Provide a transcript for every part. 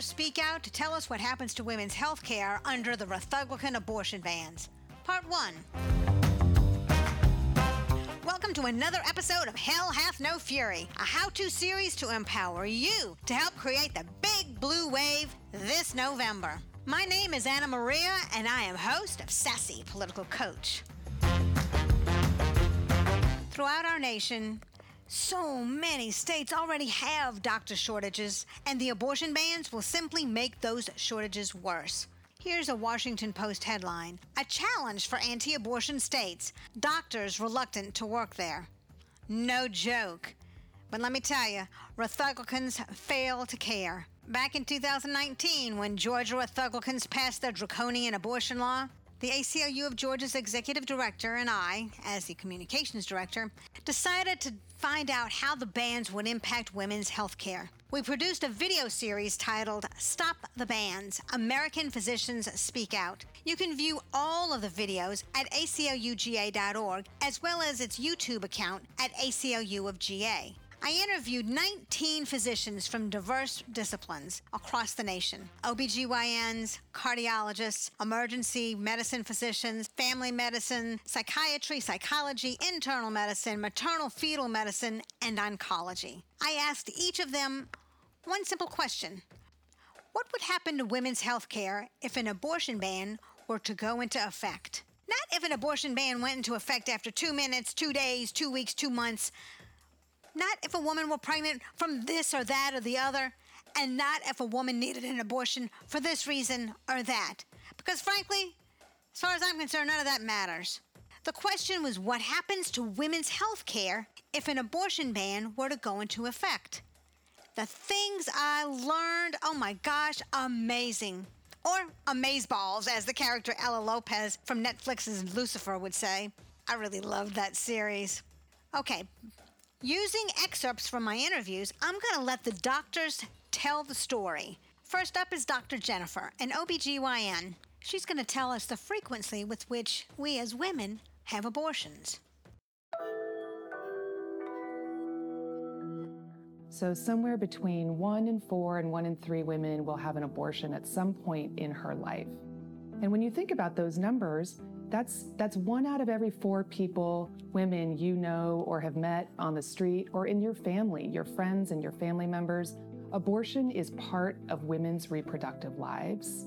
Speak out to tell us what happens to women's health care under the Republican abortion bans. Part 1. Welcome to another episode of Hell Hath No Fury, a how to series to empower you to help create the big blue wave this November. My name is Anna Maria, and I am host of Sassy Political Coach. Throughout our nation, so many states already have doctor shortages, and the abortion bans will simply make those shortages worse. Here's a Washington Post headline A challenge for anti abortion states. Doctors reluctant to work there. No joke. But let me tell you, Republicans fail to care. Back in 2019, when Georgia Republicans passed their draconian abortion law, the ACLU of Georgia's executive director and I, as the communications director, decided to find out how the bans would impact women's health care. We produced a video series titled Stop the Bans American Physicians Speak Out. You can view all of the videos at acluga.org as well as its YouTube account at ACLU of GA. I interviewed 19 physicians from diverse disciplines across the nation OBGYNs, cardiologists, emergency medicine physicians, family medicine, psychiatry, psychology, internal medicine, maternal fetal medicine, and oncology. I asked each of them one simple question What would happen to women's health care if an abortion ban were to go into effect? Not if an abortion ban went into effect after two minutes, two days, two weeks, two months not if a woman were pregnant from this or that or the other, and not if a woman needed an abortion for this reason or that. Because frankly, as far as I'm concerned, none of that matters. The question was what happens to women's health care if an abortion ban were to go into effect? The things I learned, oh my gosh, amazing. Or amazeballs, as the character Ella Lopez from Netflix's Lucifer would say. I really loved that series. Okay, Using excerpts from my interviews, I'm going to let the doctors tell the story. First up is Dr. Jennifer, an OBGYN. She's going to tell us the frequency with which we as women have abortions. So, somewhere between one in four and one in three women will have an abortion at some point in her life. And when you think about those numbers, that's that's one out of every four people, women you know or have met on the street or in your family, your friends and your family members. Abortion is part of women's reproductive lives.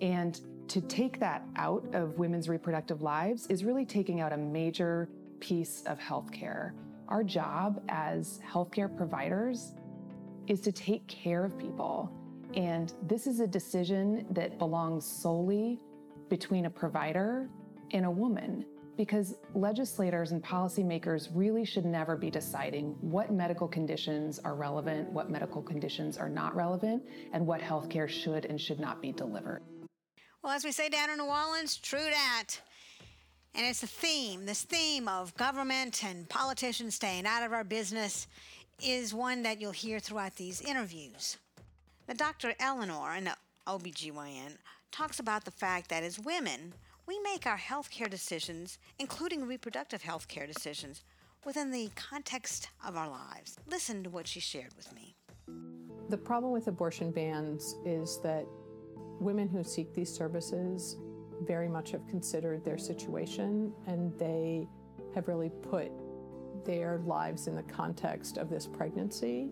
And to take that out of women's reproductive lives is really taking out a major piece of healthcare. Our job as healthcare providers is to take care of people. And this is a decision that belongs solely between a provider in a woman because legislators and policymakers really should never be deciding what medical conditions are relevant, what medical conditions are not relevant, and what healthcare should and should not be delivered. Well, as we say down in New Orleans, true that. And it's a theme. This theme of government and politicians staying out of our business is one that you'll hear throughout these interviews. The Dr. Eleanor, an OBGYN, talks about the fact that as women, we make our healthcare decisions, including reproductive healthcare decisions, within the context of our lives. Listen to what she shared with me. The problem with abortion bans is that women who seek these services very much have considered their situation and they have really put their lives in the context of this pregnancy.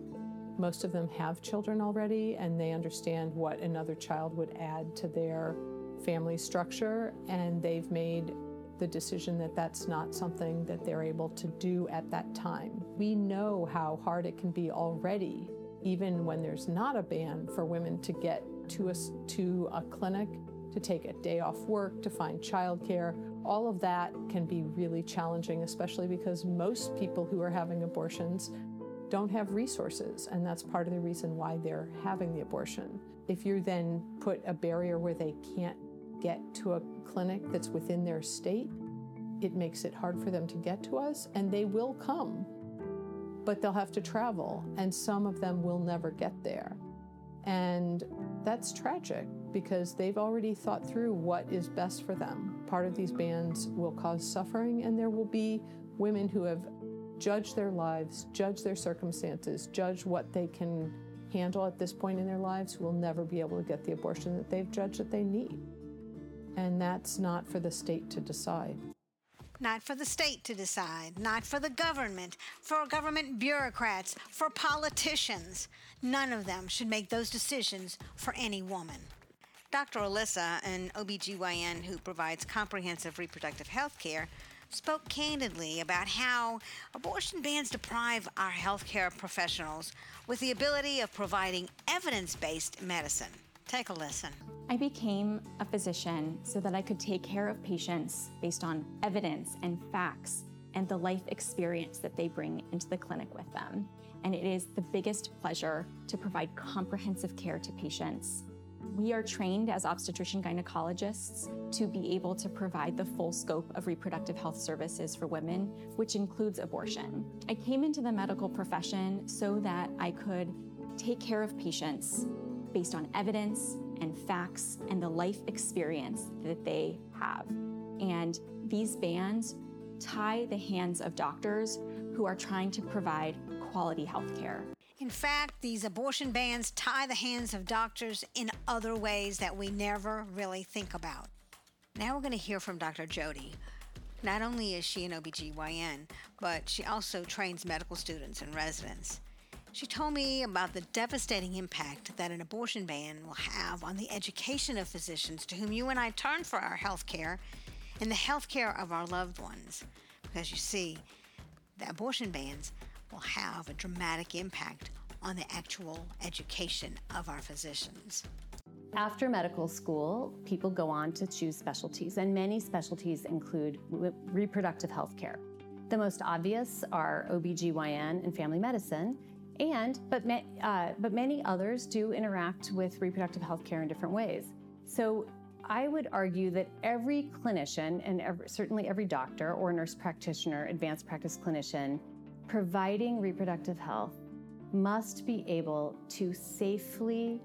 Most of them have children already and they understand what another child would add to their family structure, and they've made the decision that that's not something that they're able to do at that time. We know how hard it can be already, even when there's not a ban, for women to get to a, to a clinic, to take a day off work, to find childcare. All of that can be really challenging, especially because most people who are having abortions don't have resources, and that's part of the reason why they're having the abortion. If you then put a barrier where they can't get to a clinic that's within their state, it makes it hard for them to get to us, and they will come, but they'll have to travel, and some of them will never get there. And that's tragic because they've already thought through what is best for them. Part of these bans will cause suffering, and there will be women who have judged their lives, judged their circumstances, judged what they can handle at this point in their lives who will never be able to get the abortion that they've judged that they need. And that's not for the state to decide. Not for the state to decide, not for the government, for government bureaucrats, for politicians. None of them should make those decisions for any woman. Dr. Alyssa, an OBGYN who provides comprehensive reproductive health care, spoke candidly about how abortion bans deprive our healthcare professionals with the ability of providing evidence based medicine. Take a listen. I became a physician so that I could take care of patients based on evidence and facts and the life experience that they bring into the clinic with them. And it is the biggest pleasure to provide comprehensive care to patients we are trained as obstetrician gynecologists to be able to provide the full scope of reproductive health services for women, which includes abortion. I came into the medical profession so that I could take care of patients based on evidence and facts and the life experience that they have. And these bans tie the hands of doctors who are trying to provide quality health care. In fact, these abortion bans tie the hands of doctors in other ways that we never really think about. Now we're going to hear from Dr. Jody. Not only is she an OBGYN, but she also trains medical students and residents. She told me about the devastating impact that an abortion ban will have on the education of physicians to whom you and I turn for our health care and the health care of our loved ones. Because you see, the abortion bans will have a dramatic impact on the actual education of our physicians. After medical school, people go on to choose specialties, and many specialties include reproductive health care. The most obvious are OBGYN and family medicine, and but, uh, but many others do interact with reproductive health care in different ways. So I would argue that every clinician, and every, certainly every doctor or nurse practitioner, advanced practice clinician, providing reproductive health must be able to safely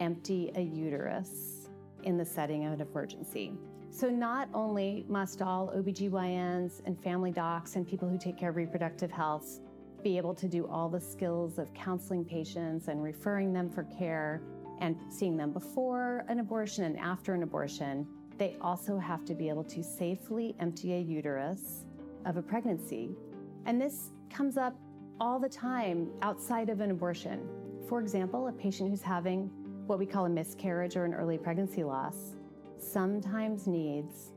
empty a uterus in the setting of an emergency. So, not only must all OBGYNs and family docs and people who take care of reproductive health be able to do all the skills of counseling patients and referring them for care and seeing them before an abortion and after an abortion, they also have to be able to safely empty a uterus of a pregnancy. And this comes up all the time outside of an abortion. For example, a patient who's having what we call a miscarriage or an early pregnancy loss sometimes needs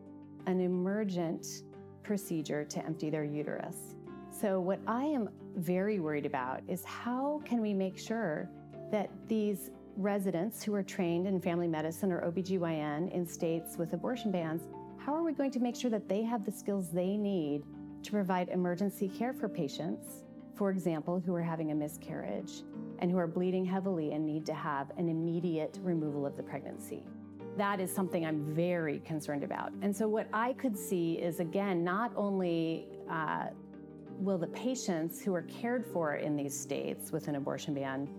an emergent procedure to empty their uterus. So, what I am very worried about is how can we make sure that these residents who are trained in family medicine or OBGYN in states with abortion bans, how are we going to make sure that they have the skills they need to provide emergency care for patients, for example, who are having a miscarriage and who are bleeding heavily and need to have an immediate removal of the pregnancy. That is something I'm very concerned about. And so, what I could see is again, not only uh, will the patients who are cared for in these states with an abortion ban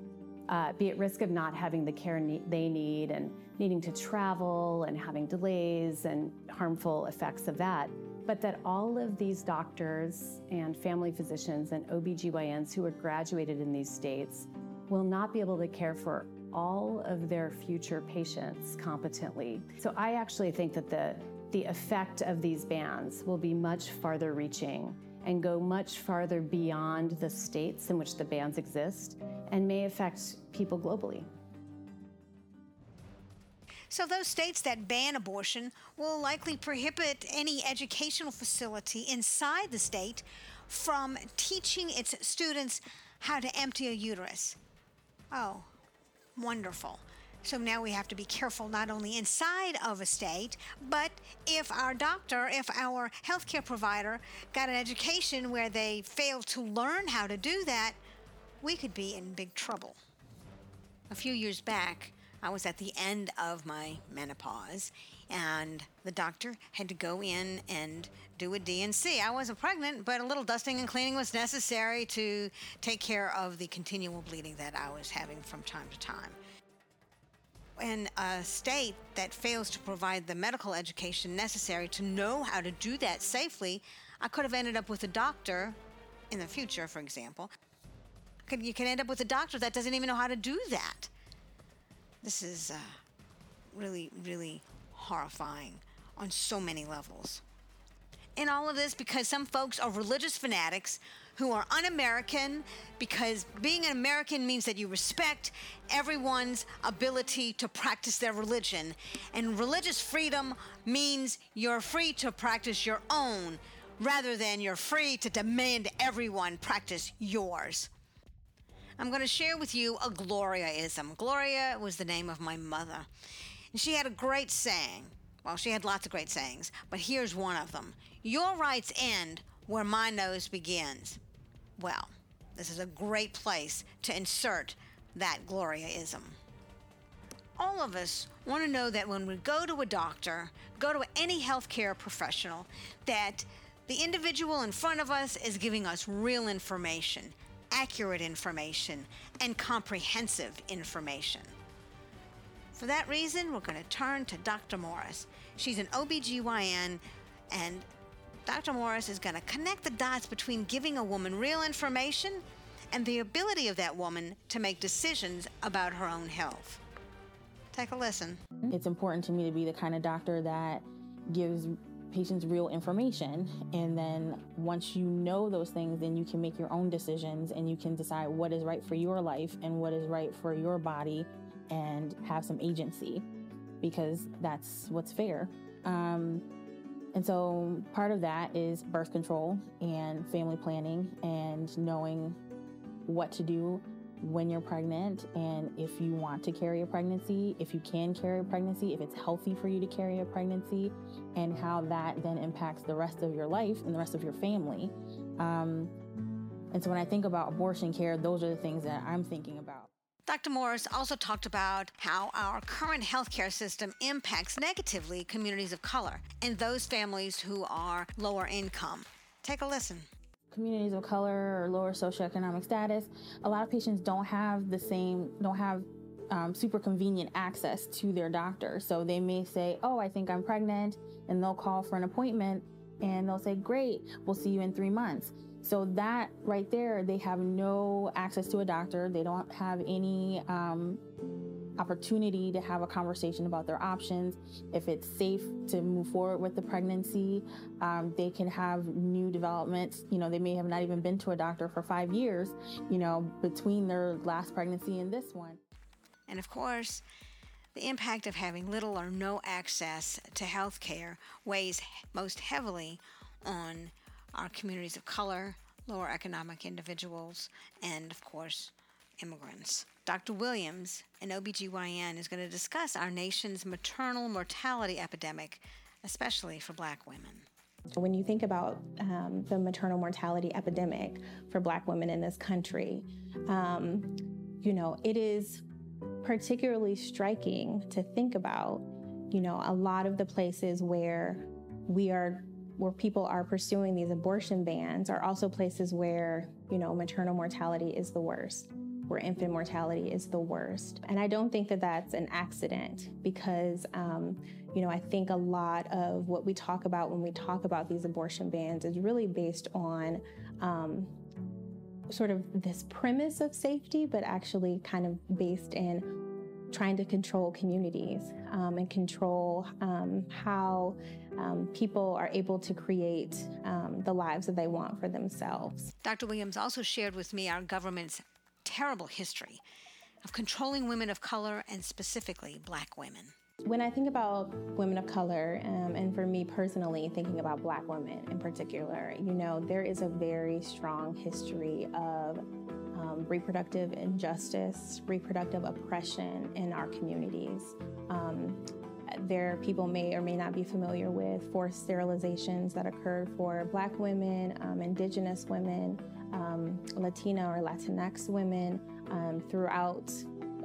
uh, be at risk of not having the care ne- they need and needing to travel and having delays and harmful effects of that, but that all of these doctors and family physicians and OBGYNs who are graduated in these states will not be able to care for all of their future patients competently. So I actually think that the the effect of these bans will be much farther reaching and go much farther beyond the states in which the bans exist and may affect people globally. So, those states that ban abortion will likely prohibit any educational facility inside the state from teaching its students how to empty a uterus. Oh, wonderful. So now we have to be careful not only inside of a state, but if our doctor, if our healthcare provider got an education where they failed to learn how to do that, we could be in big trouble. A few years back, I was at the end of my menopause, and the doctor had to go in and do a D&C. I wasn't pregnant, but a little dusting and cleaning was necessary to take care of the continual bleeding that I was having from time to time. In a state that fails to provide the medical education necessary to know how to do that safely, I could have ended up with a doctor in the future, for example, you can end up with a doctor that doesn't even know how to do that. This is uh, really, really horrifying on so many levels. And all of this because some folks are religious fanatics who are un American because being an American means that you respect everyone's ability to practice their religion. And religious freedom means you're free to practice your own rather than you're free to demand everyone practice yours. I'm going to share with you a Gloriaism. Gloria was the name of my mother. And she had a great saying. Well, she had lots of great sayings, but here's one of them Your rights end where my nose begins. Well, this is a great place to insert that Gloriaism. All of us want to know that when we go to a doctor, go to any healthcare professional, that the individual in front of us is giving us real information, accurate information, and comprehensive information. For that reason, we're going to turn to Dr. Morris. She's an OBGYN, and Dr. Morris is going to connect the dots between giving a woman real information and the ability of that woman to make decisions about her own health. Take a listen. It's important to me to be the kind of doctor that gives patients real information. And then once you know those things, then you can make your own decisions and you can decide what is right for your life and what is right for your body and have some agency because that's what's fair. Um, and so part of that is birth control and family planning and knowing what to do when you're pregnant and if you want to carry a pregnancy, if you can carry a pregnancy, if it's healthy for you to carry a pregnancy, and how that then impacts the rest of your life and the rest of your family. Um, and so when I think about abortion care, those are the things that I'm thinking about. Dr. Morris also talked about how our current healthcare system impacts negatively communities of color and those families who are lower income. Take a listen communities of color or lower socioeconomic status, a lot of patients don't have the same, don't have um, super convenient access to their doctor. So they may say, Oh, I think I'm pregnant, and they'll call for an appointment and they'll say, Great, we'll see you in three months. So that right there, they have no access to a doctor. They don't have any um, opportunity to have a conversation about their options. If it's safe to move forward with the pregnancy, um, they can have new developments. You know, they may have not even been to a doctor for five years, you know, between their last pregnancy and this one. And of course, the impact of having little or no access to health care weighs most heavily on our communities of color, lower economic individuals, and of course, immigrants. Dr. Williams, an OBGYN, is going to discuss our nation's maternal mortality epidemic, especially for black women. When you think about um, the maternal mortality epidemic for black women in this country, um, you know, it is particularly striking to think about, you know, a lot of the places where we are where people are pursuing these abortion bans are also places where, you know, maternal mortality is the worst where infant mortality is the worst. And I don't think that that's an accident because, um, you know, I think a lot of what we talk about when we talk about these abortion bans is really based on um, sort of this premise of safety, but actually kind of based in trying to control communities um, and control um, how um, people are able to create um, the lives that they want for themselves. Dr. Williams also shared with me our government's terrible history of controlling women of color and specifically black women. When I think about women of color, um, and for me personally, thinking about black women in particular, you know, there is a very strong history of um, reproductive injustice, reproductive oppression in our communities. Um, there, people may or may not be familiar with forced sterilizations that occurred for black women, um, indigenous women, um, Latina or Latinx women um, throughout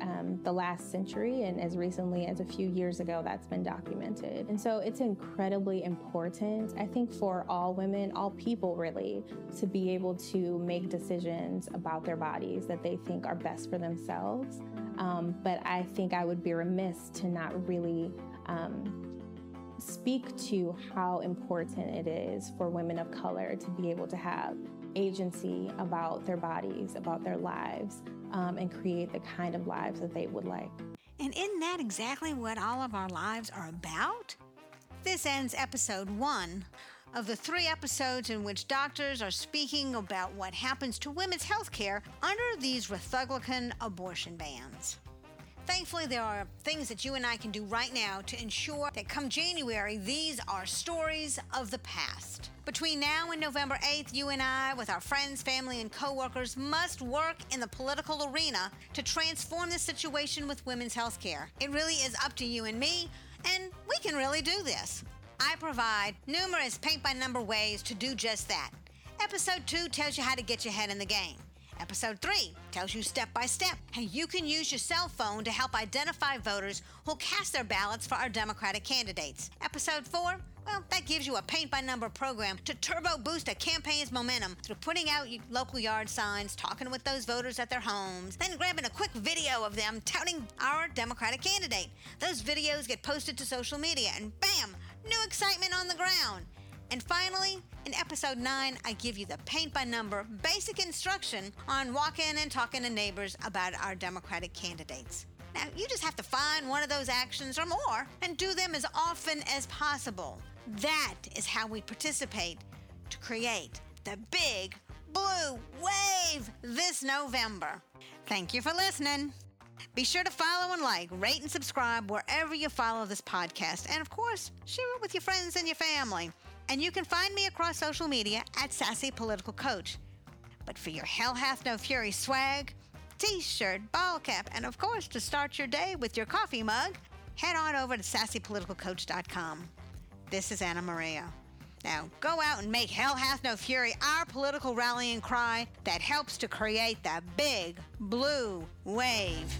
um, the last century, and as recently as a few years ago, that's been documented. And so it's incredibly important, I think, for all women, all people really, to be able to make decisions about their bodies that they think are best for themselves. Um, but I think I would be remiss to not really um, speak to how important it is for women of color to be able to have agency about their bodies, about their lives, um, and create the kind of lives that they would like. And isn't that exactly what all of our lives are about? This ends episode one of the three episodes in which doctors are speaking about what happens to women's health care under these Republican abortion bans. Thankfully, there are things that you and I can do right now to ensure that come January, these are stories of the past. Between now and November 8th, you and I, with our friends, family, and coworkers, must work in the political arena to transform the situation with women's health care. It really is up to you and me, and we can really do this. I provide numerous paint by number ways to do just that. Episode 2 tells you how to get your head in the game. Episode 3 tells you step by step how you can use your cell phone to help identify voters who'll cast their ballots for our Democratic candidates. Episode 4 well, that gives you a paint by number program to turbo boost a campaign's momentum through putting out local yard signs, talking with those voters at their homes, then grabbing a quick video of them touting our Democratic candidate. Those videos get posted to social media, and bam, new excitement on the ground. And finally, in episode 9, I give you the paint by number basic instruction on walking and talking to neighbors about our Democratic candidates. Now, you just have to find one of those actions or more and do them as often as possible. That is how we participate to create the big blue wave this November. Thank you for listening. Be sure to follow and like, rate, and subscribe wherever you follow this podcast. And of course, share it with your friends and your family. And you can find me across social media at Sassy Political Coach. But for your Hell Hath No Fury swag, t shirt, ball cap, and of course, to start your day with your coffee mug, head on over to sassypoliticalcoach.com. This is Anna Maria. Now, go out and make Hell Hath No Fury our political rallying cry that helps to create the big blue wave.